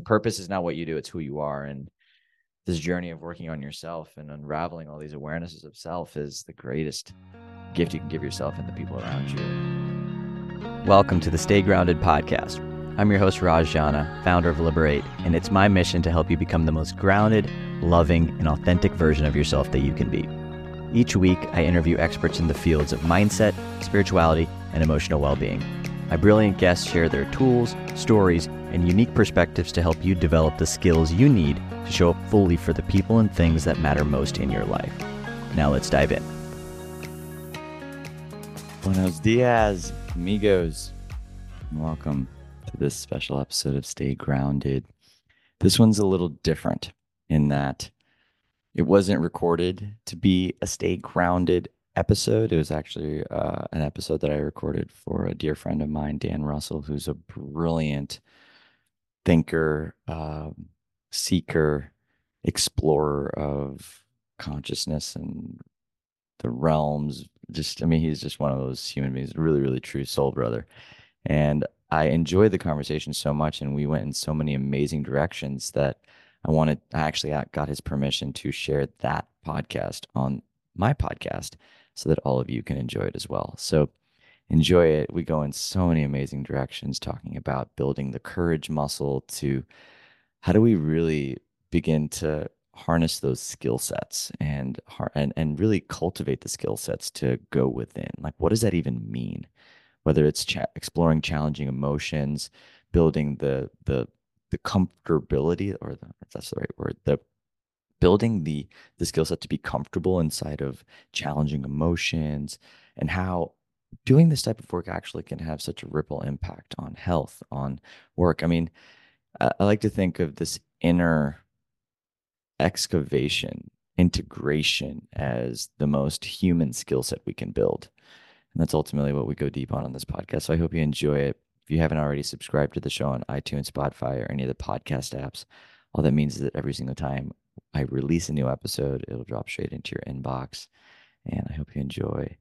purpose is not what you do, it's who you are. And this journey of working on yourself and unraveling all these awarenesses of self is the greatest gift you can give yourself and the people around you. Welcome to the Stay Grounded podcast. I'm your host, Raj Jana, founder of Liberate, and it's my mission to help you become the most grounded, loving, and authentic version of yourself that you can be. Each week, I interview experts in the fields of mindset, spirituality, and emotional well being. My brilliant guests share their tools, stories, and unique perspectives to help you develop the skills you need to show up fully for the people and things that matter most in your life. Now let's dive in. Buenos dias, amigos. Welcome to this special episode of Stay Grounded. This one's a little different in that it wasn't recorded to be a Stay Grounded episode. It was actually uh, an episode that I recorded for a dear friend of mine, Dan Russell, who's a brilliant thinker, um, seeker, explorer of consciousness and the realms. Just, I mean, he's just one of those human beings, really, really true soul brother. And I enjoyed the conversation so much, and we went in so many amazing directions that I wanted, I actually got his permission to share that podcast on my podcast so that all of you can enjoy it as well. So enjoy it. We go in so many amazing directions talking about building the courage muscle to how do we really begin to harness those skill sets and and and really cultivate the skill sets to go within. Like what does that even mean? Whether it's cha- exploring challenging emotions, building the the the comfortability or the, that's the right word, the building the the skill set to be comfortable inside of challenging emotions and how doing this type of work actually can have such a ripple impact on health on work. I mean i, like to think of this inner excavation integration as the most human skill set we can build. And that's ultimately what we go deep on on this podcast. So i hope you enjoy it. If you haven't already subscribed to the show on itunes spotify or any of the podcast apps all that means is that every single time I release a new episode, it'll drop straight into your inbox. And I hope you enjoy.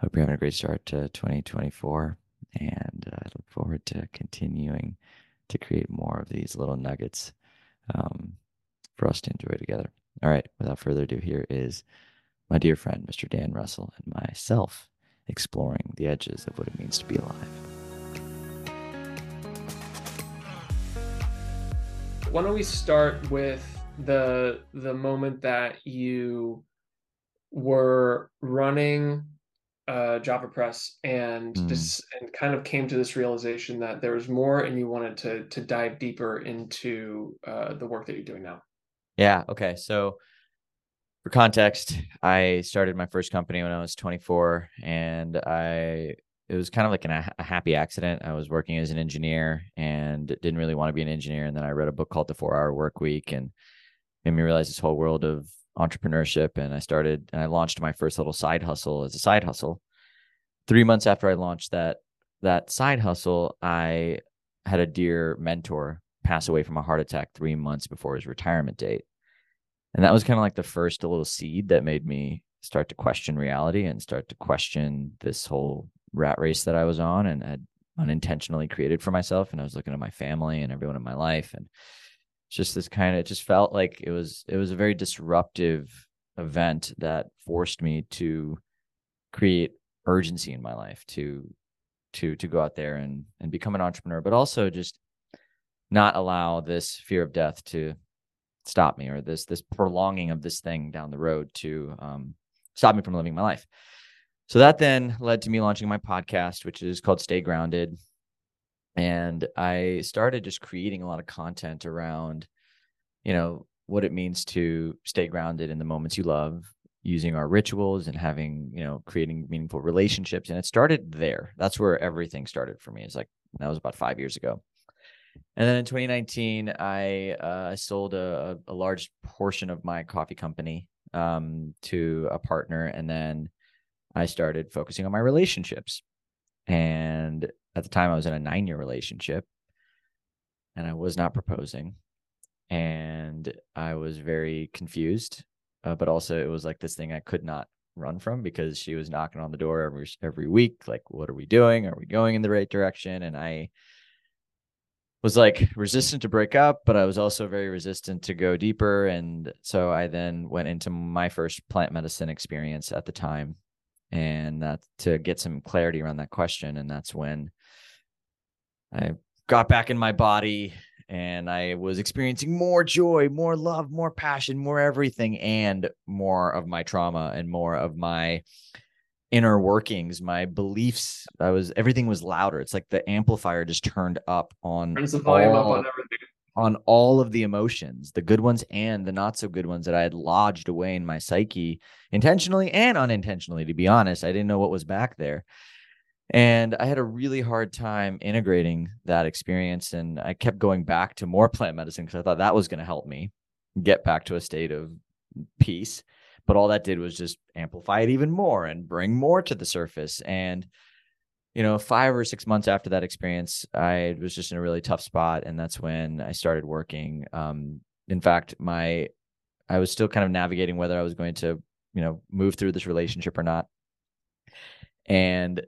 Hope you're having a great start to 2024. And uh, I look forward to continuing to create more of these little nuggets um, for us to enjoy together. All right, without further ado, here is my dear friend, Mr. Dan Russell, and myself exploring the edges of what it means to be alive. Why don't we start with the the moment that you were running uh, JavaPresse and mm. just and kind of came to this realization that there was more and you wanted to to dive deeper into uh, the work that you're doing now. Yeah. Okay. So for context, I started my first company when I was 24 and I it was kind of like an, a happy accident. I was working as an engineer and didn't really want to be an engineer. And then I read a book called The Four Hour Work Week and made me realize this whole world of entrepreneurship. And I started and I launched my first little side hustle as a side hustle. Three months after I launched that that side hustle, I had a dear mentor pass away from a heart attack three months before his retirement date. And that was kind of like the first little seed that made me start to question reality and start to question this whole rat race that I was on and had unintentionally created for myself. And I was looking at my family and everyone in my life and just this kind of it just felt like it was it was a very disruptive event that forced me to create urgency in my life to to to go out there and and become an entrepreneur but also just not allow this fear of death to stop me or this this prolonging of this thing down the road to um, stop me from living my life. So that then led to me launching my podcast which is called stay grounded and I started just creating a lot of content around, you know, what it means to stay grounded in the moments you love, using our rituals and having, you know, creating meaningful relationships. And it started there. That's where everything started for me. It's like that was about five years ago. And then in 2019, I uh, sold a, a, large portion of my coffee company um, to a partner, and then I started focusing on my relationships. And at the time I was in a nine year relationship and I was not proposing. And I was very confused, uh, but also it was like this thing I could not run from because she was knocking on the door every every week like what are we doing are we going in the right direction and i was like resistant to break up, but I was also very resistant to go deeper. And so I then went into my first plant medicine experience at the time and that to get some clarity around that question. And that's when I got back in my body and I was experiencing more joy, more love, more passion, more everything, and more of my trauma and more of my inner workings, my beliefs. I was everything was louder. It's like the amplifier just turned up on Turns the volume all, up on everything. On all of the emotions, the good ones and the not so good ones that I had lodged away in my psyche intentionally and unintentionally, to be honest. I didn't know what was back there. And I had a really hard time integrating that experience. And I kept going back to more plant medicine because I thought that was going to help me get back to a state of peace but all that did was just amplify it even more and bring more to the surface and you know five or six months after that experience i was just in a really tough spot and that's when i started working. Um, in fact my i was still kind of navigating whether i was going to you know move through this relationship or not. And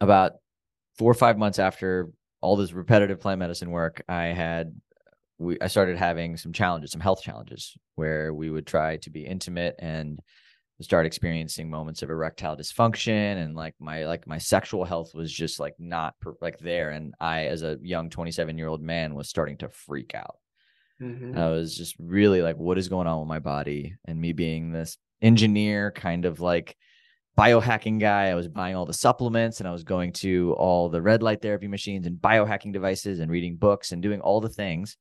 about four or five months after all this repetitive plant medicine work i had we I started having some challenges, some health challenges, where we would try to be intimate and start experiencing moments of erectile dysfunction and like my like my sexual health was just like not per, like there. And i as a young 27 year old man was starting to freak out. Mm-hmm. i was just really like what is going on with my body? And me being this engineer kind of like biohacking guy i was buying all the supplements and i was going to all the red light therapy machines and biohacking devices and reading books and doing all the things.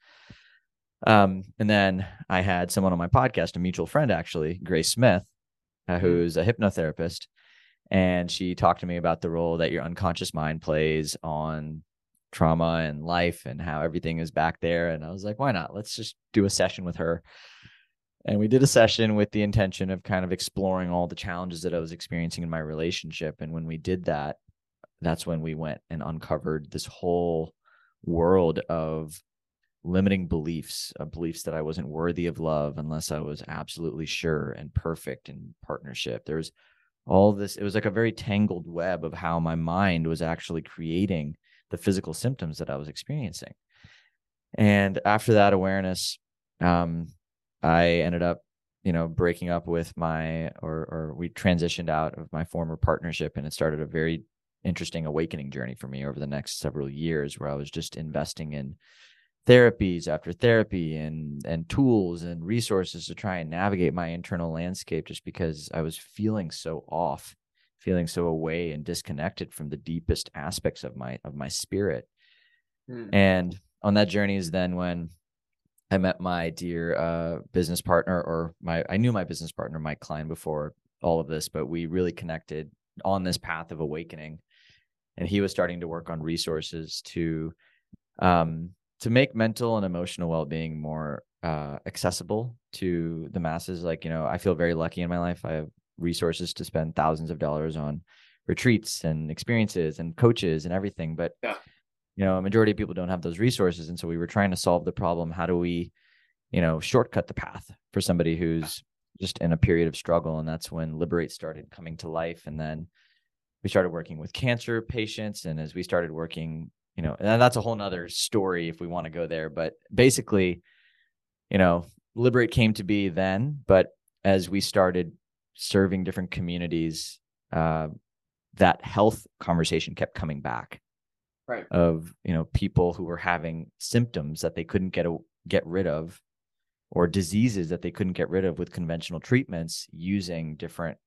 Um, and then I had someone on my podcast, a mutual friend actually, Grace Smith, mm-hmm. who's a hypnotherapist, and she talked to me about the role that your unconscious mind plays on trauma and life and how everything is back there. And I was like, why not? Let's just do a session with her. And we did a session with the intention of kind of exploring all the challenges that I was experiencing in my relationship. And when we did that, that's when we went and uncovered this whole world of limiting beliefs, uh, beliefs that I wasn't worthy of love unless I was absolutely sure and perfect in partnership. There's all this, it was like a very tangled web of how my mind was actually creating the physical symptoms that I was experiencing. And after that awareness, um, I ended up, you know, breaking up with my, or, or we transitioned out of my former partnership and it started a very interesting awakening journey for me over the next several years where I was just investing in therapies after therapy and and tools and resources to try and navigate my internal landscape just because I was feeling so off feeling so away and disconnected from the deepest aspects of my of my spirit mm. and on that journey is then when I met my dear uh, business partner or my I knew my business partner Mike Klein before all of this but we really connected on this path of awakening and he was starting to work on resources to um, to make mental and emotional well-being more uh, accessible to the masses like you know i feel very lucky in my life i have resources to spend thousands of dollars on retreats and experiences and coaches and everything but yeah. you know a majority of people don't have those resources and so we were trying to solve the problem how do we you know shortcut the path for somebody who's just in a period of struggle and that's when liberate started coming to life and then we started working with cancer patients and as we started working you know, and that's a whole nother story if we want to go there. But basically, you know, Liberate came to be then, but as we started serving different communities, uh, that health conversation kept coming back. Right. Of you know people who were having symptoms that they couldn't get a, get rid of, or diseases that they couldn't get rid of with conventional treatments, using different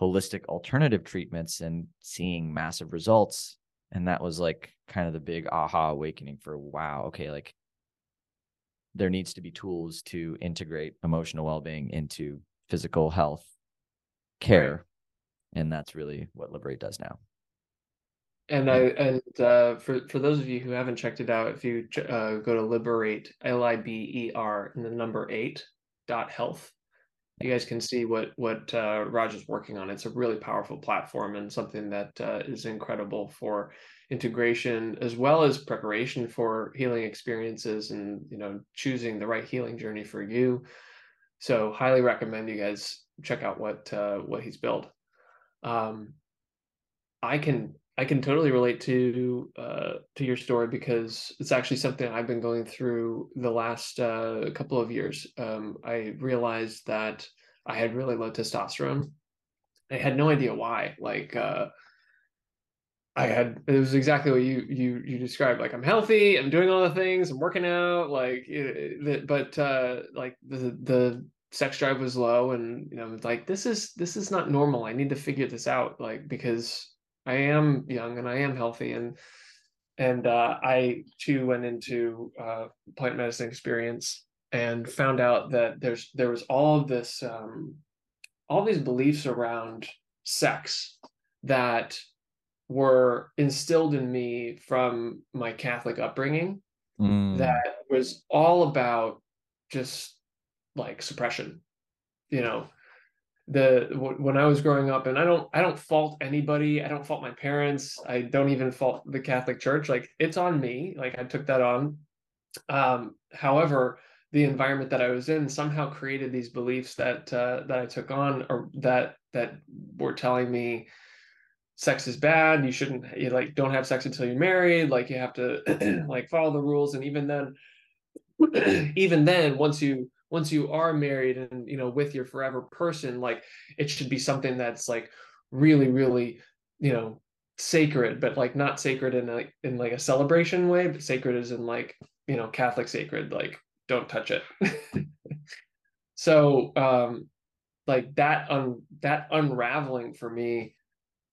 holistic alternative treatments and seeing massive results and that was like kind of the big aha awakening for wow okay like there needs to be tools to integrate emotional well-being into physical health care right. and that's really what liberate does now and i and uh, for for those of you who haven't checked it out if you uh, go to liberate l-i-b-e-r and the number eight dot health you guys can see what what uh, Raj is working on. It's a really powerful platform and something that uh, is incredible for integration as well as preparation for healing experiences and you know choosing the right healing journey for you. So highly recommend you guys check out what uh, what he's built. Um, I can I can totally relate to uh, to your story because it's actually something I've been going through the last uh, couple of years. Um, I realized that I had really low testosterone. I had no idea why. Like uh, I had it was exactly what you you you described. Like I'm healthy, I'm doing all the things, I'm working out. Like, it, but uh, like the the sex drive was low, and you know, like this is this is not normal. I need to figure this out. Like because I am young and I am healthy and and uh, I too went into uh, plant medicine experience and found out that there's there was all of this um, all these beliefs around sex that were instilled in me from my Catholic upbringing mm. that was all about just like suppression you know the when I was growing up, and I don't I don't fault anybody. I don't fault my parents. I don't even fault the Catholic Church. Like it's on me. Like I took that on. Um, however, the environment that I was in somehow created these beliefs that uh, that I took on, or that that were telling me sex is bad. You shouldn't you like don't have sex until you're married. Like you have to like follow the rules. And even then, even then, once you once you are married and you know with your forever person like it should be something that's like really really you know sacred but like not sacred in like in like a celebration way but sacred is in like you know catholic sacred like don't touch it so um like that un that unraveling for me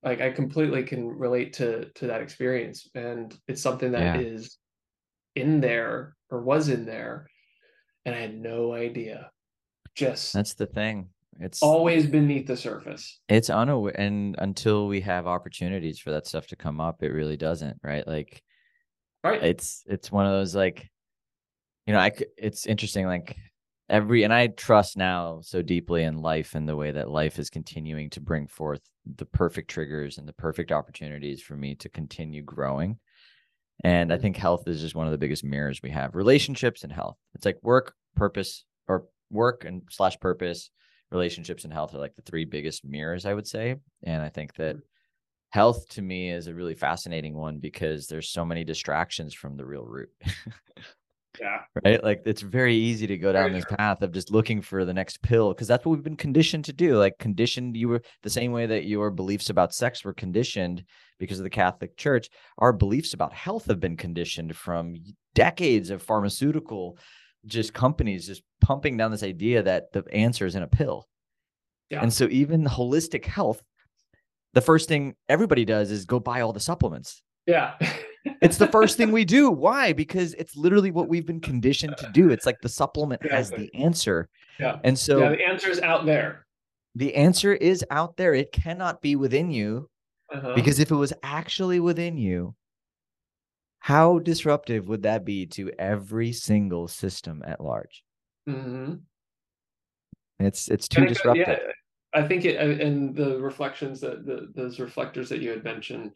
like i completely can relate to to that experience and it's something that yeah. is in there or was in there and I had no idea. Just that's the thing. It's always beneath the surface. It's unaware, and until we have opportunities for that stuff to come up, it really doesn't, right? Like, right? It's it's one of those like, you know, I it's interesting, like every and I trust now so deeply in life and the way that life is continuing to bring forth the perfect triggers and the perfect opportunities for me to continue growing. And I mm-hmm. think health is just one of the biggest mirrors we have. Relationships and health. It's like work, purpose, or work and slash purpose, relationships and health are like the three biggest mirrors, I would say. And I think that mm-hmm. health to me is a really fascinating one because there's so many distractions from the real root. Yeah. Right. Like it's very easy to go down this path of just looking for the next pill because that's what we've been conditioned to do. Like conditioned, you were the same way that your beliefs about sex were conditioned because of the Catholic Church. Our beliefs about health have been conditioned from decades of pharmaceutical just companies just pumping down this idea that the answer is in a pill. Yeah. And so even holistic health, the first thing everybody does is go buy all the supplements. Yeah. it's the first thing we do. Why? Because it's literally what we've been conditioned to do. It's like the supplement has the answer. Yeah. And so yeah, the answer is out there. The answer is out there. It cannot be within you. Uh-huh. Because if it was actually within you, how disruptive would that be to every single system at large? Mm-hmm. It's it's too disruptive. Yeah, I think it and the reflections that the those reflectors that you had mentioned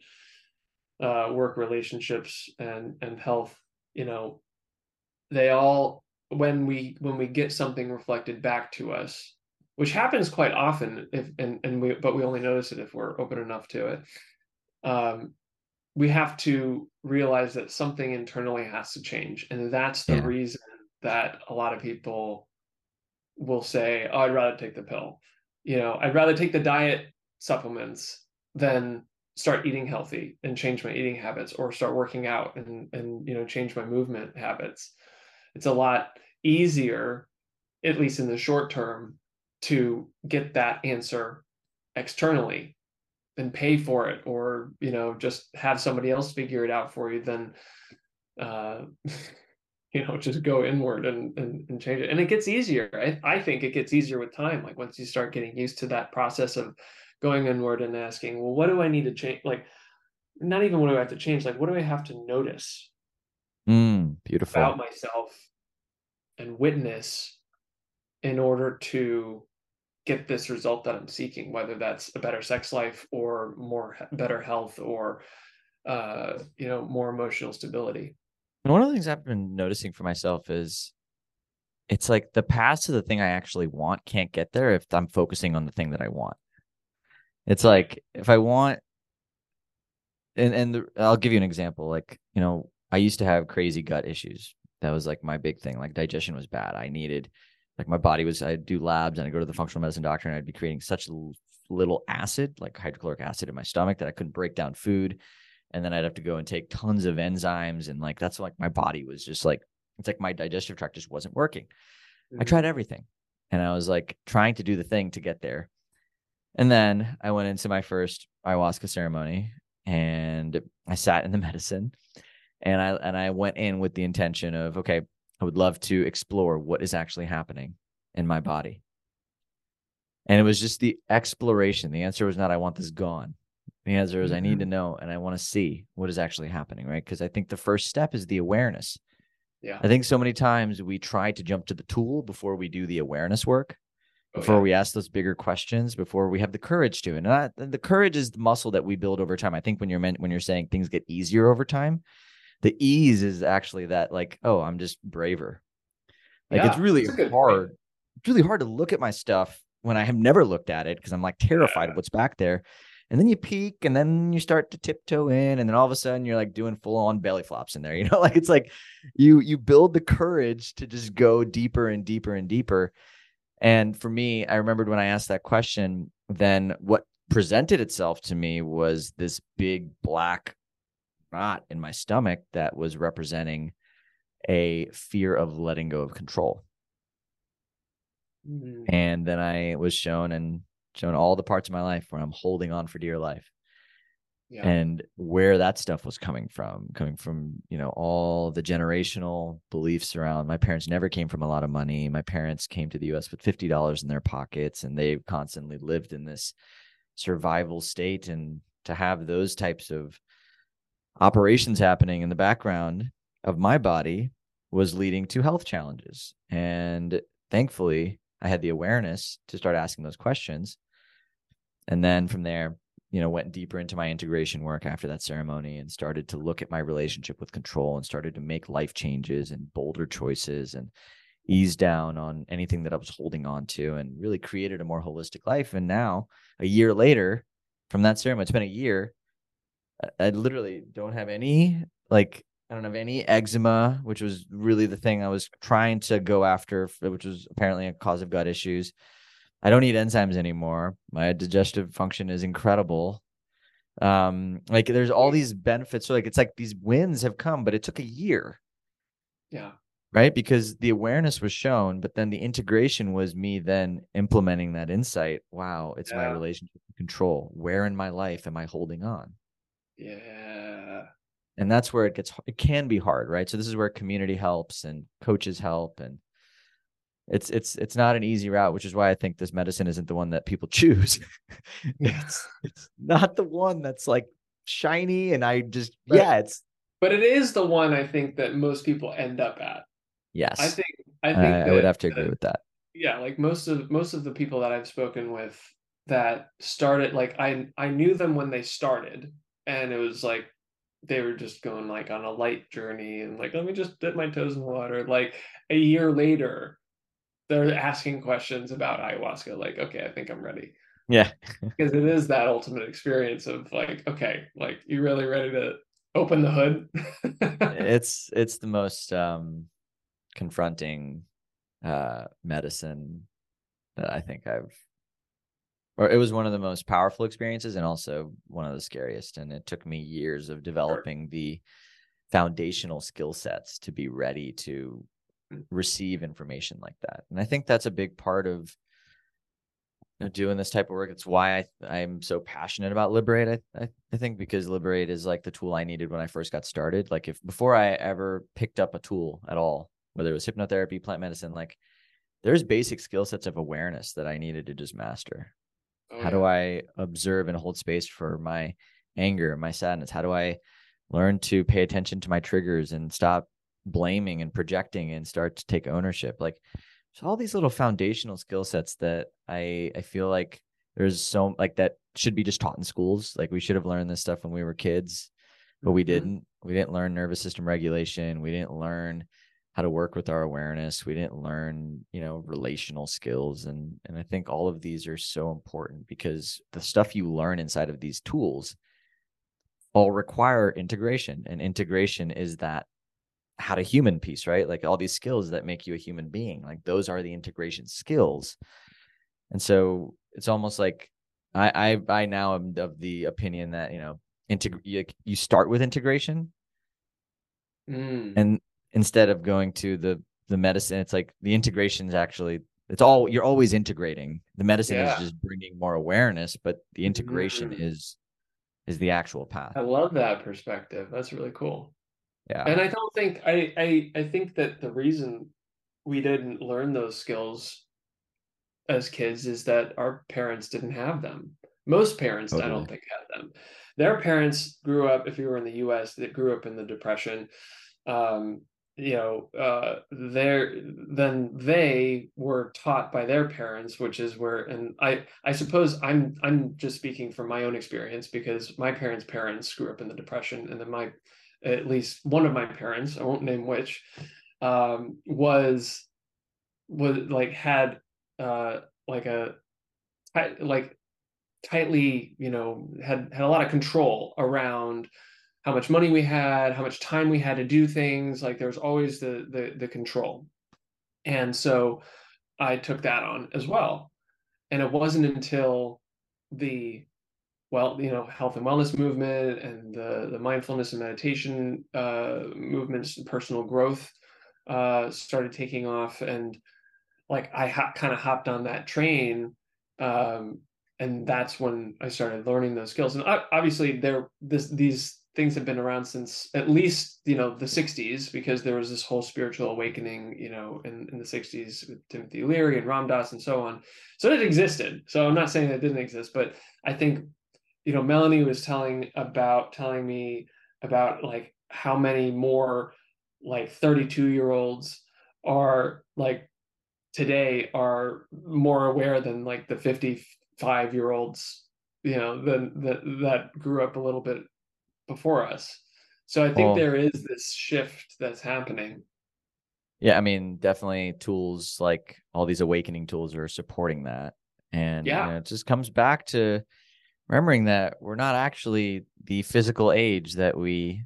uh, work relationships and and health you know they all when we when we get something reflected back to us which happens quite often if and and we but we only notice it if we're open enough to it um we have to realize that something internally has to change and that's the yeah. reason that a lot of people will say oh i'd rather take the pill you know i'd rather take the diet supplements than start eating healthy and change my eating habits or start working out and and you know change my movement habits it's a lot easier at least in the short term to get that answer externally and pay for it or you know just have somebody else figure it out for you then uh you know just go inward and, and, and change it and it gets easier I, I think it gets easier with time like once you start getting used to that process of going inward and asking, well, what do I need to change? Like, not even what do I have to change? Like, what do I have to notice mm, beautiful about myself and witness in order to get this result that I'm seeking, whether that's a better sex life or more better health or uh, you know more emotional stability. One of the things I've been noticing for myself is it's like the path to the thing I actually want can't get there if I'm focusing on the thing that I want. It's like if I want and and the, I'll give you an example. Like you know, I used to have crazy gut issues. That was like my big thing. Like digestion was bad. I needed, like my body was. I'd do labs and I'd go to the functional medicine doctor and I'd be creating such little acid, like hydrochloric acid, in my stomach that I couldn't break down food. And then I'd have to go and take tons of enzymes and like that's like my body was just like it's like my digestive tract just wasn't working. Mm-hmm. I tried everything and I was like trying to do the thing to get there. And then I went into my first ayahuasca ceremony and I sat in the medicine and I and I went in with the intention of okay, I would love to explore what is actually happening in my body. And it was just the exploration. The answer was not I want this gone. The answer is mm-hmm. I need to mm-hmm. know and I want to see what is actually happening, right? Because I think the first step is the awareness. Yeah. I think so many times we try to jump to the tool before we do the awareness work, oh, before yeah. we ask those bigger questions, before we have the courage to. And that, the courage is the muscle that we build over time. I think when you're meant when you're saying things get easier over time, the ease is actually that like, oh, I'm just braver. Like yeah, it's really hard. Point. It's really hard to look at my stuff when I have never looked at it because I'm like terrified yeah. of what's back there. And then you peek and then you start to tiptoe in and then all of a sudden you're like doing full on belly flops in there. You know, like it's like you you build the courage to just go deeper and deeper and deeper. And for me, I remembered when I asked that question, then what presented itself to me was this big black knot in my stomach that was representing a fear of letting go of control. Mm-hmm. And then I was shown and shown all the parts of my life where I'm holding on for dear life. Yeah. And where that stuff was coming from, coming from, you know, all the generational beliefs around my parents never came from a lot of money. My parents came to the US with $50 in their pockets and they constantly lived in this survival state. And to have those types of operations happening in the background of my body was leading to health challenges. And thankfully, I had the awareness to start asking those questions. And then from there, you know, went deeper into my integration work after that ceremony and started to look at my relationship with control and started to make life changes and bolder choices and ease down on anything that I was holding on to and really created a more holistic life. And now, a year later from that ceremony, it's been a year. I literally don't have any like I don't have any eczema, which was really the thing I was trying to go after, which was apparently a cause of gut issues. I don't eat enzymes anymore. My digestive function is incredible. Um, like there's all these benefits. So like it's like these wins have come, but it took a year. Yeah. Right. Because the awareness was shown, but then the integration was me then implementing that insight. Wow, it's yeah. my relationship with control. Where in my life am I holding on? Yeah. And that's where it gets it can be hard, right? So this is where community helps and coaches help and it's it's it's not an easy route, which is why I think this medicine isn't the one that people choose. it's it's not the one that's like shiny and I just but, yeah, it's but it is the one I think that most people end up at. Yes. I think I think I, I would have to agree with that. Yeah, like most of most of the people that I've spoken with that started like I I knew them when they started and it was like they were just going like on a light journey and like let me just dip my toes in the water. Like a year later they're asking questions about ayahuasca like okay i think i'm ready. Yeah. Because it is that ultimate experience of like okay like you really ready to open the hood? It's it's the most um confronting uh medicine that i think i've or it was one of the most powerful experiences and also one of the scariest and it took me years of developing the foundational skill sets to be ready to mm. receive information like that and i think that's a big part of you know, doing this type of work. It's why I, i'm so passionate about liberate I, I, I think because liberate is like the tool i needed when i first got started. Like if before i ever picked up a tool at all whether it was hypnotherapy plant medicine like there's basic skill sets of awareness that i needed to just master Oh, How yeah. do I observe and hold space for my anger, my sadness? How do I learn to pay attention to my triggers and stop blaming and projecting and start to take ownership? Like so all these little foundational skill sets that I I feel like there's so like that should be just taught in schools. Like we should have learned this stuff when we were kids, but we mm-hmm. didn't. We didn't learn nervous system regulation. We didn't learn how to work with our awareness we didn't learn you know relational skills and and i think all of these are so important because the stuff you learn inside of these tools all require integration and integration is that how to human piece right like all these skills that make you a human being like those are the integration skills and so it's almost like i i, I now am of the opinion that you know integ- you, you start with integration mm. and instead of going to the the medicine it's like the integration is actually it's all you're always integrating. The medicine yeah. is just bringing more awareness but the integration mm. is is the actual path. I love that perspective. That's really cool. Yeah. And i don't think i i, I think that the reason we didn't learn those skills as kids is that our parents didn't have them. Most parents totally. i don't think had them. Their parents grew up if you were in the us that grew up in the depression. Um, you know uh there then they were taught by their parents which is where and i i suppose i'm i'm just speaking from my own experience because my parents parents grew up in the depression and then my at least one of my parents i won't name which um was was like had uh like a like tightly you know had had a lot of control around how much money we had, how much time we had to do things. Like there was always the the, the control. And so I took that on as well. And it wasn't until the well, you know, health and wellness movement and the the mindfulness and meditation uh, movements and personal growth uh, started taking off, and like I ha- kind of hopped on that train, um, and that's when I started learning those skills. And obviously, there this these things have been around since at least you know the 60s because there was this whole spiritual awakening you know in, in the 60s with timothy leary and ram dass and so on. So it existed. So i'm not saying it didn't exist but i think you know melanie was telling about telling me about like how many more like 32 year olds are like today are more aware than like the 55 year olds you know that that that grew up a little bit before us. So I think well, there is this shift that's happening. Yeah, I mean, definitely tools like all these awakening tools are supporting that. And yeah, you know, it just comes back to remembering that we're not actually the physical age that we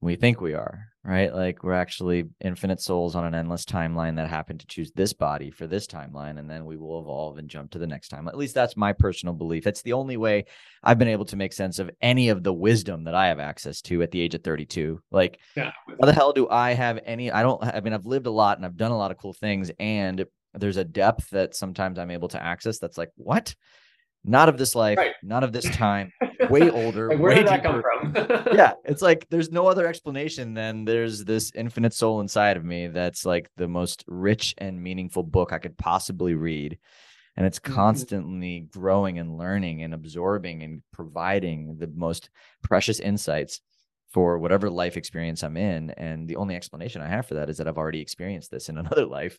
we think we are right? Like we're actually infinite souls on an endless timeline that happen to choose this body for this timeline, and then we will evolve and jump to the next time. At least that's my personal belief. It's the only way I've been able to make sense of any of the wisdom that I have access to at the age of 32. Like, yeah. how the hell do I have any? I don't, I mean, I've lived a lot and I've done a lot of cool things, and there's a depth that sometimes I'm able to access that's like, what? Not of this life, right. not of this time, way older. like where way did that come from? yeah, it's like there's no other explanation than there's this infinite soul inside of me that's like the most rich and meaningful book I could possibly read. And it's mm-hmm. constantly mm-hmm. growing and learning and absorbing and providing the most precious insights for whatever life experience I'm in. And the only explanation I have for that is that I've already experienced this in another life.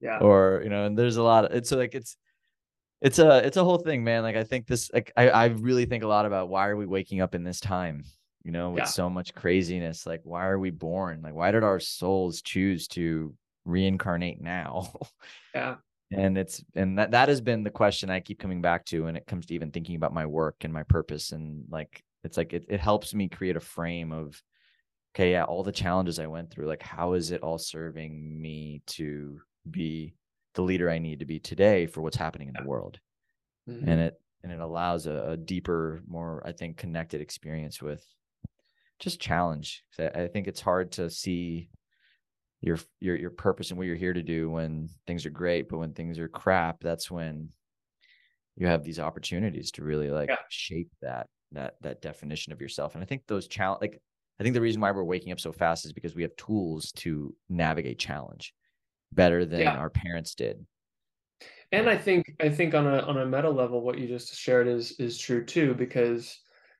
Yeah. Or, you know, and there's a lot of it's like it's it's a it's a whole thing, man. Like I think this like I, I really think a lot about why are we waking up in this time, you know, with yeah. so much craziness. Like why are we born? Like why did our souls choose to reincarnate now? Yeah. and it's and that that has been the question I keep coming back to when it comes to even thinking about my work and my purpose. And like it's like it, it helps me create a frame of okay, yeah, all the challenges I went through, like how is it all serving me to be the leader I need to be today for what's happening in the world. Mm-hmm. And it and it allows a, a, deeper, more I think connected experience with just challenge. I, I think it's hard to see your your your purpose and what you're here to do when things are great, but when things are crap, that's when you have these opportunities to really like yeah. shape that that that definition of yourself. And I think those challenge like I think the reason why we're waking up so fast is because we have tools to navigate challenge better than yeah. our parents did and i think i think on a on a meta level what you just shared is is true too because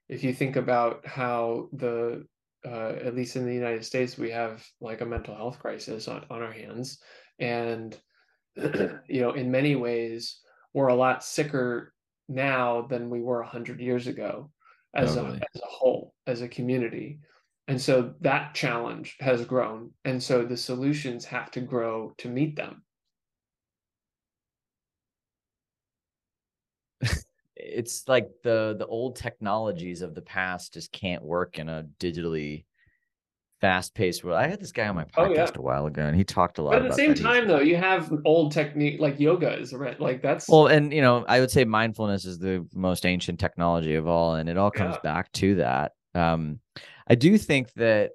if you think about how the uh, at least in the united states we have like a mental health crisis on, on our hands and you know in many ways we're a lot sicker now than we were 100 years ago as, totally. a, as a whole as a community and so that challenge has grown. And so the solutions have to grow to meet them. it's like the the old technologies of the past just can't work in a digitally fast paced world. I had this guy on my podcast oh, yeah. a while ago, and he talked a lot. But at the same time, though, you have old technique like yoga is right. Like that's well, and you know, I would say mindfulness is the most ancient technology of all, and it all comes yeah. back to that. Um, I do think that,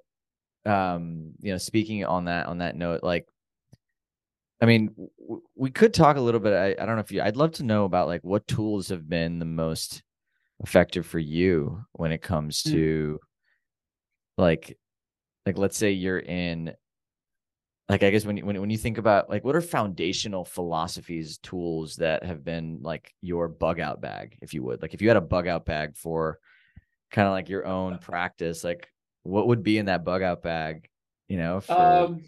um, you know, speaking on that on that note, like I mean, w- we could talk a little bit. I, I don't know if you, I'd love to know about like what tools have been the most effective for you when it comes hmm. to mm. like, like, let's say you're in, like, I guess when, when, when you think about like, what are foundational philosophies, tools that have been like your bug out bag, if you would, like, if you had a bug out bag for kind of like your own practice, like what would be in that bug out bag, you know, for, um,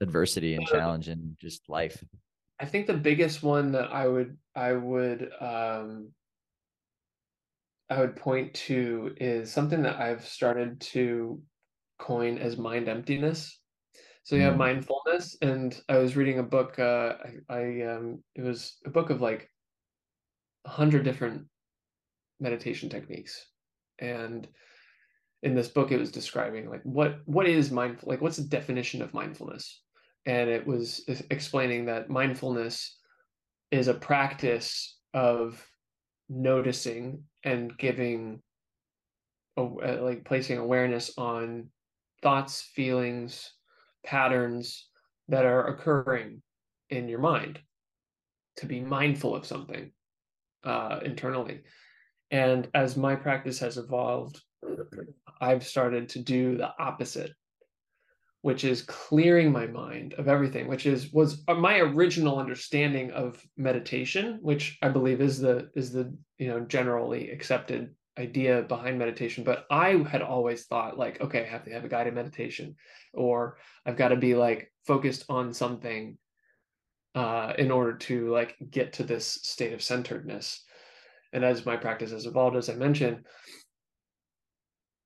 adversity and challenge and just life? I think the biggest one that i would i would um i would point to is something that i've started to coin as mind emptiness. So you have mm. mindfulness and i was reading a book uh i, I um it was a book of like a hundred different meditation techniques and in this book it was describing like what what is mindful like what's the definition of mindfulness? And it was explaining that mindfulness is a practice of noticing and giving uh, like placing awareness on thoughts feelings patterns that are occurring in your mind to be mindful of something uh, internally and as my practice has evolved i've started to do the opposite which is clearing my mind of everything which is was uh, my original understanding of meditation which i believe is the is the you know generally accepted idea behind meditation. But i had always thought like okay i have to have a guided meditation or i've got to be like focused on something uh in order to like get to this state of centeredness and as my practice has evolved as i mentioned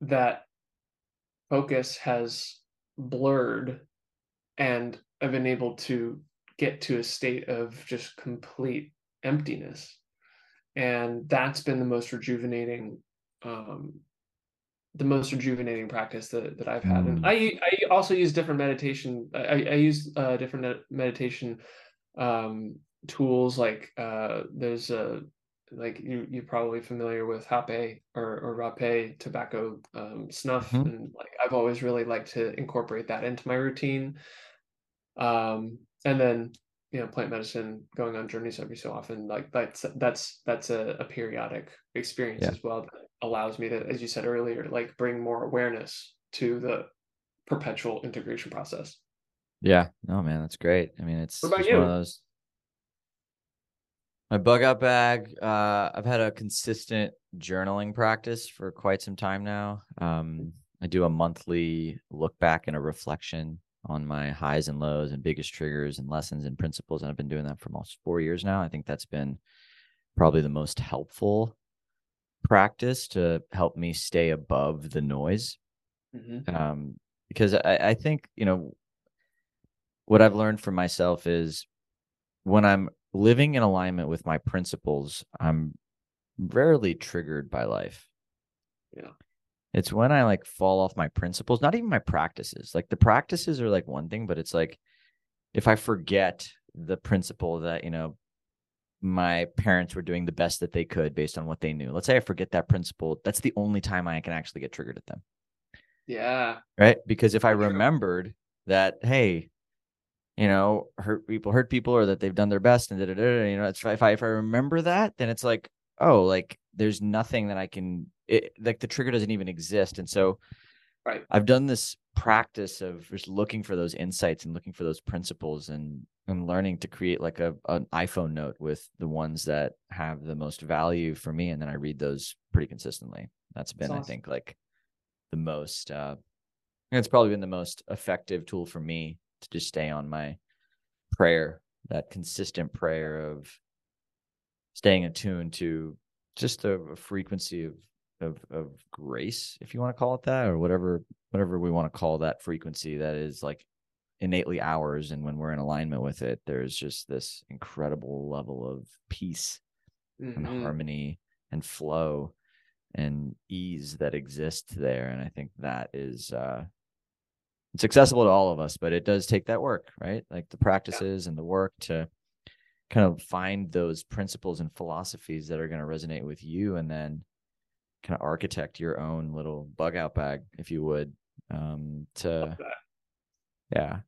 that focus has blurred and I've been able to get to a state of just complete emptiness. And that's been the most rejuvenating um, the most rejuvenating practice that, that I've had. And I I also use different meditation. I, I use uh, different meditation um, tools. Like uh, there's a like you you're probably familiar with hape or or rapé tobacco um, snuff mm-hmm. and like I've always really liked to incorporate that into my routine um and then you know plant medicine going on journeys every so often like that's that's that's a, a periodic experience yeah. as well that allows me to as you said earlier like bring more awareness to the perpetual integration process yeah no man that's great i mean it's, what about you? one of those my bug out bag. Uh, I've had a consistent journaling practice for quite some time now. Um, I do a monthly look back and a reflection on my highs and lows and biggest triggers and lessons and principles. And I've been doing that for almost four years now. I think that's been probably the most helpful practice to help me stay above the noise. Mm-hmm. Um, because I, I think, you know, what I've learned for myself is when I'm living in alignment with my principles, I'm rarely triggered by life. Yeah. It's when I like fall off my principles, not even my practices. Like the practices are like one thing, but it's like if I forget the principle that, you know, my parents were doing the best that they could based on what they knew. Let's say I forget that principle. That's the only time I can actually get triggered at them. Yeah. Right. Because if I remembered that, hey, you know, hurt people, hurt people, or that they've done their best, and da, da, da, you know, it's if I if I remember that, then it's like, oh, like there's nothing that I can, it, like the trigger doesn't even exist, and so, right, I've done this practice of just looking for those insights and looking for those principles and and learning to create like a an iPhone note with the ones that have the most value for me, and then I read those pretty consistently. That's been, That's awesome. I think, like the most. uh it's probably been the most effective tool for me to just stay on my prayer, that consistent prayer of staying attuned to just a, a frequency of, of of grace, if you want to call it that, or whatever whatever we want to call that frequency that is like innately ours. And when we're in alignment with it, there's just this incredible level of peace mm-hmm. and harmony and flow and ease that exists there and i think that is uh it's accessible to all of us but it does take that work right like the practices yeah. and the work to kind of find those principles and philosophies that are going to resonate with you and then kind of architect your own little bug out bag if you would um to yeah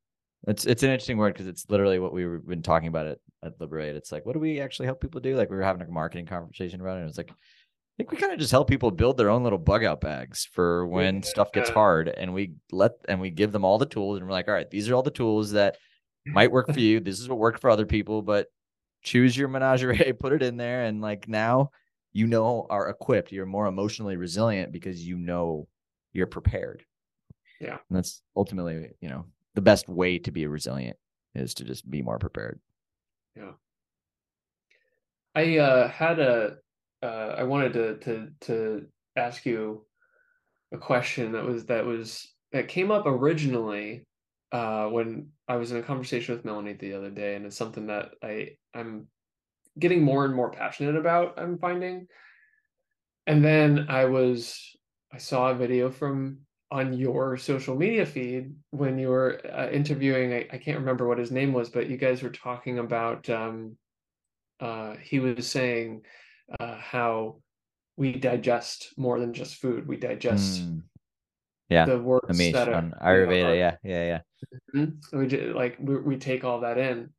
it's it's an interesting word because it's literally what we've been talking about at, at Liberate. It's like, what do we actually help people do? Like we were having a marketing conversation about it. And it's like, I think we kind of just help people build their own little bug out bags for when yeah. stuff gets hard, and we let and we give them all the tools, and we're like, all right, these are all the tools that might work for you. This is what worked for other people, but choose your menagerie, put it in there, and like now you know are equipped. You're more emotionally resilient because you know you're prepared. Yeah, and that's ultimately you know the best way to be resilient is to just be more prepared. Yeah. I uh, had a uh, I wanted to to to ask you a question that was that was that came up originally uh, when I was in a conversation with Melanie the other day, and it's something that I I'm getting more and more passionate about. I'm finding, and then I was I saw a video from on your social media feed when you were uh, interviewing I, I, can't remember what his name was but you guys were talking about um, uh, he was saying uh, how we digest more than just food we digest mm. yeah the works Amish that are, ayurveda yeah yeah yeah mm-hmm. we like we, we take all that in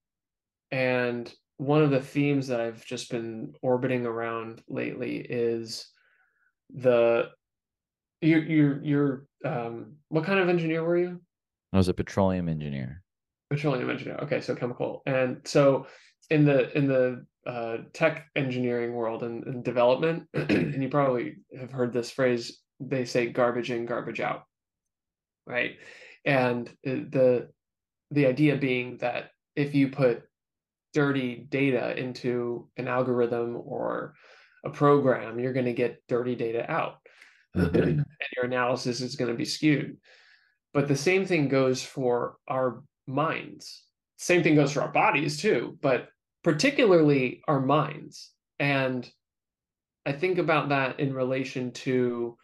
and one of the themes that i've just been orbiting around lately is the you you you're um what kind of engineer were you? I was a petroleum engineer. Petroleum engineer. Okay, so chemical. And so in the in the uh, tech engineering world and, and development, and you probably have heard this phrase, they say garbage in, garbage out. Right. And the the idea being that if you put dirty data into an algorithm or a program, you're going to get dirty data out and your analysis is going to be skewed. But the same thing goes for our minds. Same thing goes for our bodies too, but particularly our minds. And I think about that in relation to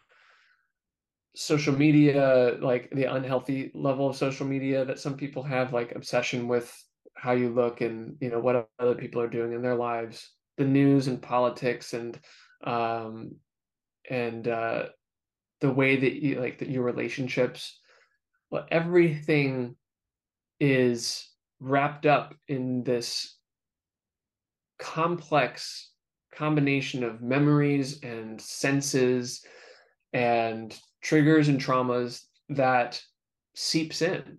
social media, like the unhealthy level of social media that some people have, like obsession with how you look and you know what other people are doing in their lives, the news and politics and um, and uh, the way that you like that your relationships well everything is wrapped up in this complex combination of memories and senses and triggers and traumas that seeps in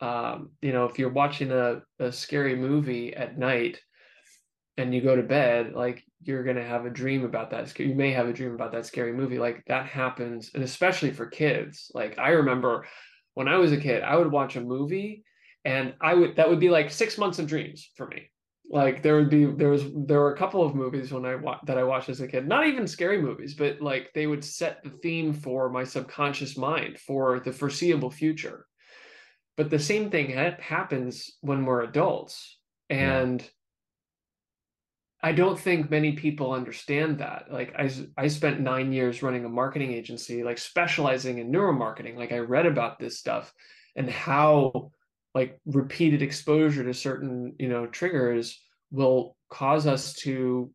um, you know if you're watching a, a scary movie at night and you go to bed, like you're gonna have a dream about that. You may have a dream about that scary movie. Like that happens, and especially for kids. Like I remember when I was a kid, I would watch a movie, and I would that would be like six months of dreams for me. Like there would be there was there were a couple of movies when I wa- that I watched as a kid, not even scary movies, but like they would set the theme for my subconscious mind for the foreseeable future. But the same thing ha- happens when we're adults, and yeah I don't think many people understand that. Like I I spent 9 years running a marketing agency like specializing in neuromarketing. Like I read about this stuff and how like repeated exposure to certain, you know, triggers will cause us to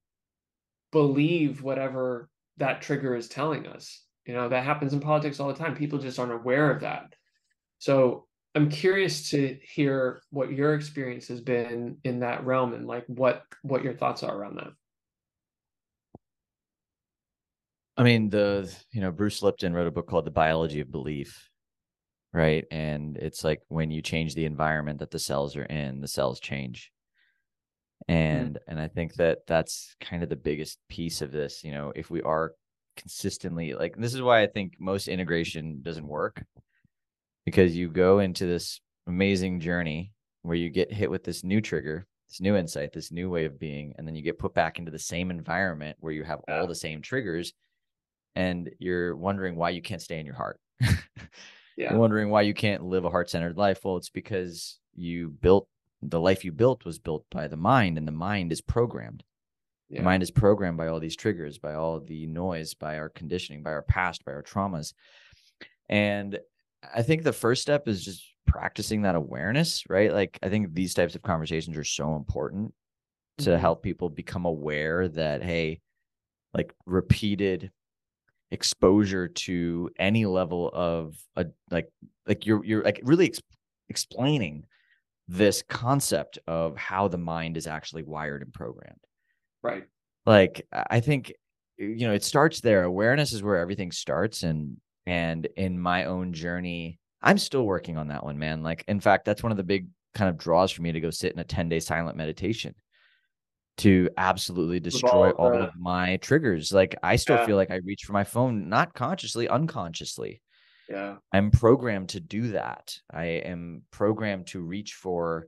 believe whatever that trigger is telling us. You know, that happens in politics all the time. People just aren't aware of that. So I'm curious to hear what your experience has been in that realm and like what what your thoughts are around that. I mean, the you know Bruce Lipton wrote a book called The Biology of Belief, right? And it's like when you change the environment that the cells are in, the cells change. Mm-hmm. And mm-hmm. and I think that that's kind of the biggest piece of this. You know, if we are consistently like, this is why I think most integration doesn't work because you go into this amazing journey where you get hit with this new trigger, this new insight, this new way of being, and then you get put back into the same environment where you have all the same triggers and you're wondering why you can't stay in your heart. yeah. You're wondering why you can't live a heart-centered life. Well, it's because you built the life you built was built by the mind and the mind is programmed. Yeah. The mind is programmed by all these triggers, by all the noise, by our conditioning, by our past, by our traumas. And I think the first step is just practicing that awareness, right? Like I think these types of conversations are so important to mm-hmm. help people become aware that hey, like repeated exposure to any level of a like like you're you're like really ex- explaining this concept of how the mind is actually wired and programmed. Right. Like I think you know it starts there. Awareness is where everything starts and and in my own journey I'm still working on that one, man. Like in fact that's one of the big kind of draws for me to go sit in a 10 day silent meditation to absolutely destroy all, all of my triggers. Like I still yeah. feel like I reach for my phone, not consciously, unconsciously. Yeah. I'm programmed to do that. I am programmed to reach for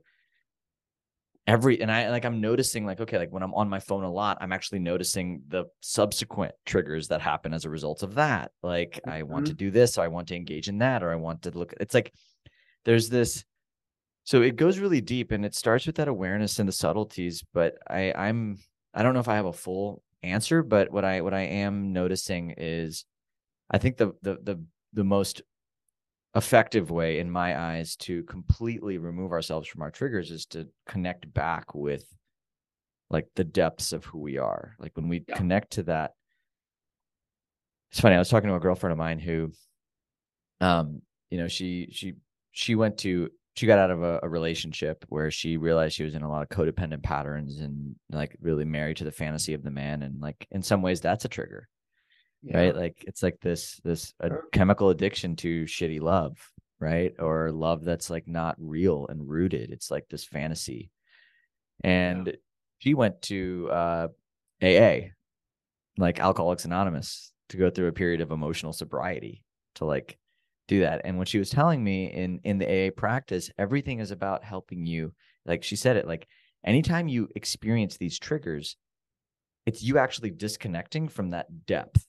every and I like I'm noticing like okay like when I'm on my phone a lot I'm actually noticing the subsequent triggers that happen as a result of that like mm-hmm. I want to mm-hmm. do this or I want to engage in that or I want to look it's like there's this so it goes really deep and it starts with that awareness and the subtleties but i i'm i don't know if i have a full answer but what i what i am noticing is i think the the the, the most effective way in my eyes to completely remove ourselves from our triggers is to connect back with like the depths of who we are like when we yeah. connect to that it's funny i was talking to a girlfriend of mine who um you know she she she went to she got out of a, a, relationship where she realized she was in a lot of codependent patterns and like really married to the fantasy of the man and like in some ways that's a trigger yeah. right? Like it's like this this a chemical addiction to shitty love right? Or love that's like not real and rooted. It's like this fantasy. And yeah. she went to uh aa like alcoholics anonymous to go through a period of emotional sobriety to like do that. And when she was telling me in in the AA practice, everything is about helping you. Like she said it, like anytime you experience these triggers, it's you actually disconnecting from that depth,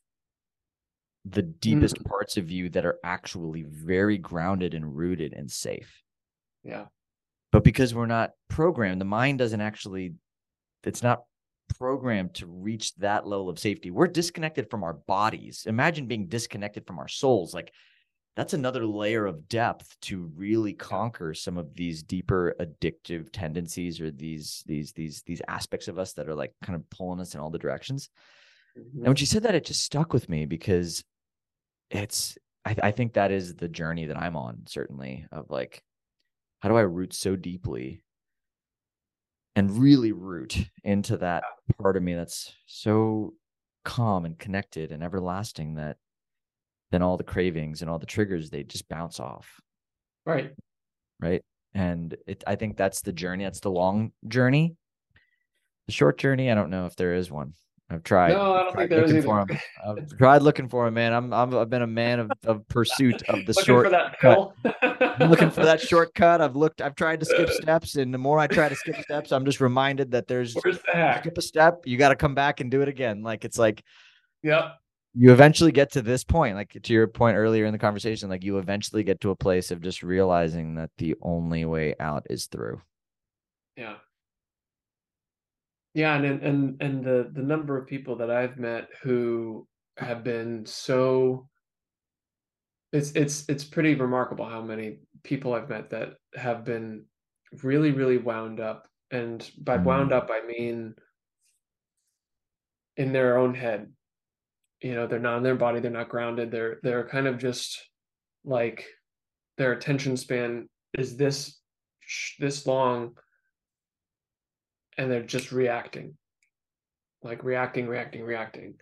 the deepest mm. parts of you that are actually very grounded and rooted and safe. Yeah. But because we're not programmed, the mind doesn't actually, it's not programmed to reach that level of safety. We're disconnected from our bodies. Imagine being disconnected from our souls. Like that's another layer of depth to really conquer some of these deeper addictive tendencies or these these these these aspects of us that are like kind of pulling us in all the directions. Mm-hmm. and when she said that it just stuck with me because it's I, I think that is the journey that i'm on certainly of like how do i root so deeply and really root into that part of me that's so calm and connected and everlasting that then all the cravings and all the triggers they just bounce off. Right. Right? And it i think that's the journey that's the long journey. The short journey i don't know if there is one. I've tried no i don't tried think there is either. for i've tried looking for him man. I'm, i have been a man of, of pursuit of the short cut. looking for that shortcut i've looked i've tried to skip steps and the more i try to skip steps i'm just reminded that there's Where's the hack? skip a step you got to come back and do it again. Like it's like yep you eventually get to this point like to your point earlier in the conversation like you eventually get to a place of just realizing that the only way out is through. Yeah. Yeah and and and the the number of people that i've met who have been so it's it's it's pretty remarkable how many people i've met that have been really really wound up and by mm. wound up i mean in their own head you know they're not in their body they're not grounded they're they're kind of just like their attention span is this this long and they're just reacting. Like reacting reacting reacting.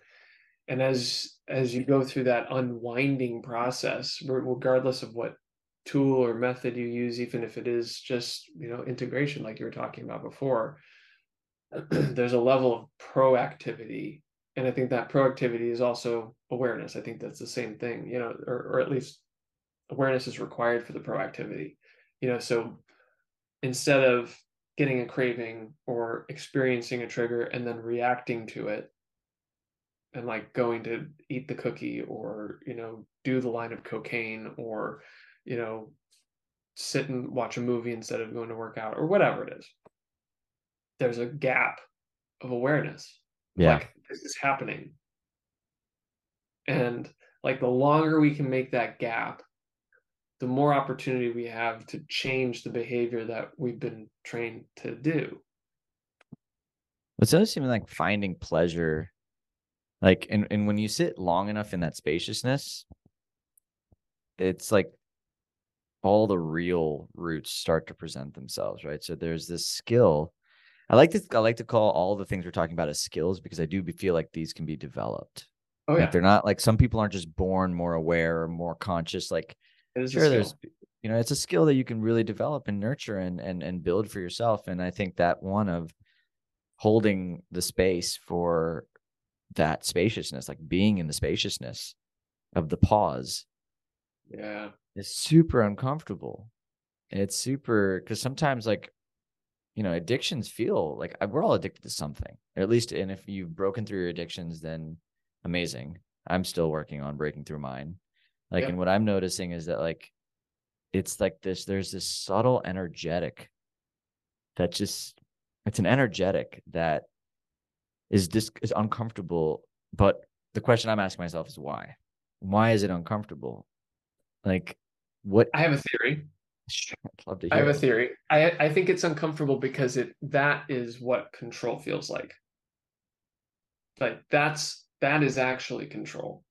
And as as you go through that unwinding process regardless of what tool or method you use even if it is just you know integration like you were talking about before there's a level of proactivity and I think that proactivity is also awareness. I think that's the same thing, you know, or, or at least awareness is required for the proactivity, you know. So instead of getting a craving or experiencing a trigger and then reacting to it and like going to eat the cookie or, you know, do the line of cocaine or, you know, sit and watch a movie instead of going to work out or whatever it is, there's a gap of awareness Yeah. Like this is happening. And like the longer we can make that gap, the more opportunity we have to change the behavior that we've been trained to do. It's always even like finding pleasure. Like, and, and when you sit long enough in that spaciousness, it's like all the real roots start to present themselves, right? So there's this skill. I like to I like to call all the things we're talking about as skills because I do feel like these can be developed. Oh yeah, Like they're not like some people aren't just born more aware or more conscious. Like it is a sure, there's you know, it's a skill that you can really develop and nurture and and and build for yourself. And I think that one of holding the space for that spaciousness, like being in the spaciousness of the pause Yeah, is super uncomfortable. It's super because sometimes like you know addictions feel like uh, we're all addicted to something or at least and if you've broken through your addictions then amazing i'm still working on breaking through mine like Yeah. and what i'm noticing is that like it's like this there's this subtle energetic that just it's an energetic that is this is uncomfortable but the question i'm asking myself is why why is it uncomfortable like what I have a theory. I'd love to I hear have a theory. I I think it's uncomfortable because it that is what control feels like. Like that's that is actually control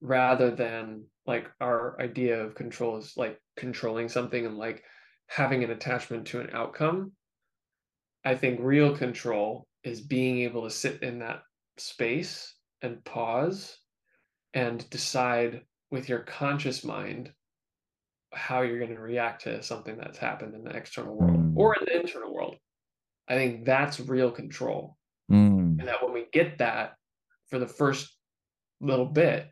rather than like our idea of control is like controlling something and like having an attachment to an outcome. I think real control is being able to sit in that space and pause and decide with your conscious mind how you're going to react to something that's happened in the external world Mm. or in the internal world. I think that's real control. Mm. And that when we get that for the first little bit,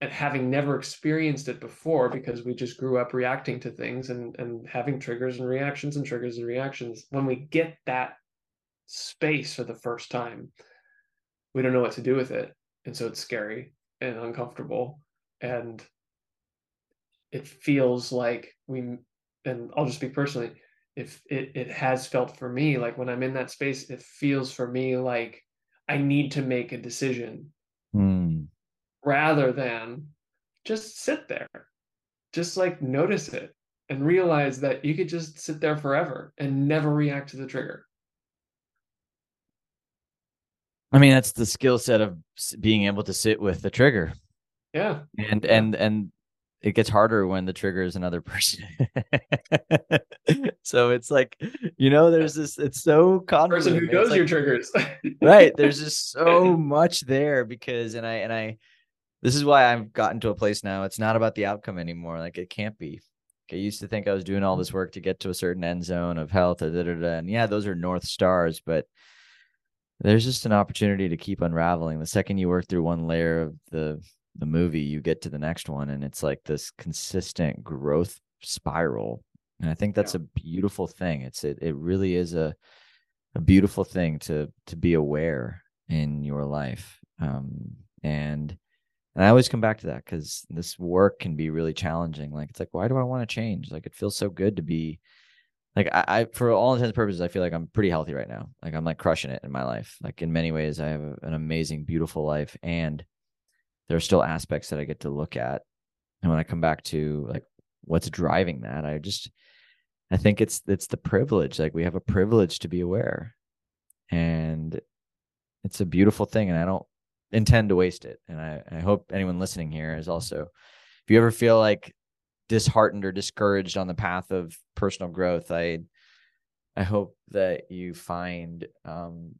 and having never experienced it before because we just grew up reacting to things and, and having triggers and reactions and triggers and reactions, when we get that space for the first time, we don't know what to do with it. And so it's scary and uncomfortable. And it feels like we, and I'll just speak personally, if it, it has felt for me, like when I'm in that space, it feels for me like I need to make a decision Mm. rather than just sit there. Just like notice it and realize that you could just sit there forever and never react to the trigger. I mean, that's the skill set of being able to sit with the trigger, Yeah. and Yeah. and and it gets harder when the trigger is another person. so it's like, you know, there's this. It's so Person who knows like- your triggers. right there's just so much there because and i and i this is why i've gotten to a place now it's not about the outcome anymore like it can't be i used to think i was doing all this work to get to a certain end zone of health da, da, da, da, and yeah those are north stars but there's just an opportunity to keep unraveling the second you work through one layer of the the movie you get to the next one and it's like this consistent growth spiral and i think that's a beautiful thing. It's it, it really is a a beautiful thing to to be aware in your life um and and i always come back to that because this work can be really challenging like it's like why do i want to change? Like it feels so good to be like I, I for all intents and purposes i feel like i'm pretty healthy right now. Like i'm like crushing it in my life. Like in many ways i have an amazing beautiful life and there are still aspects that i get to look at and when i come back to like what's driving that i just I think it's it's the privilege. Like we have a privilege to be aware. And it's a beautiful thing. And I don't intend to waste it. And I, I hope anyone listening here is also if you ever feel like disheartened or discouraged on the path of personal growth, I I hope that you find um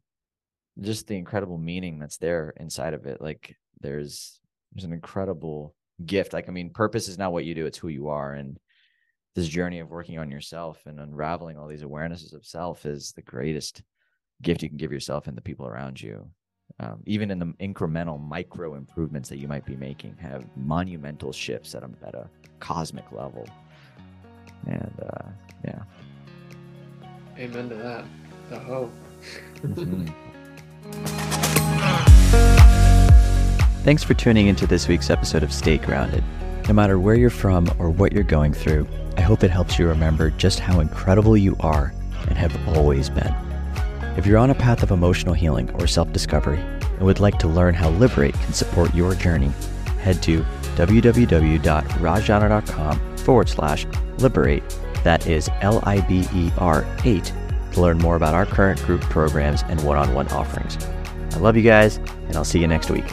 just the incredible meaning that's there inside of it. Like there's there's an incredible gift. Like I mean, purpose is not what you do, it's who you are. And this journey of working on yourself and unraveling all these awarenesses of self is the greatest gift you can give yourself and the people around you. Um, even in the incremental micro improvements that you might be making, have monumental shifts at a, at a cosmic level. And uh, yeah. Amen to that. The hope. Thanks for tuning into this week's episode of Stay Grounded. No matter where you're from or what you're going through, I hope it helps you remember just how incredible you are and have always been. If you're on a path of emotional healing or self discovery and would like to learn how Liberate can support your journey, head to www.rajana.com forward slash liberate. That is L I B E R 8 to learn more about our current group programs and one on one offerings. I love you guys, and I'll see you next week.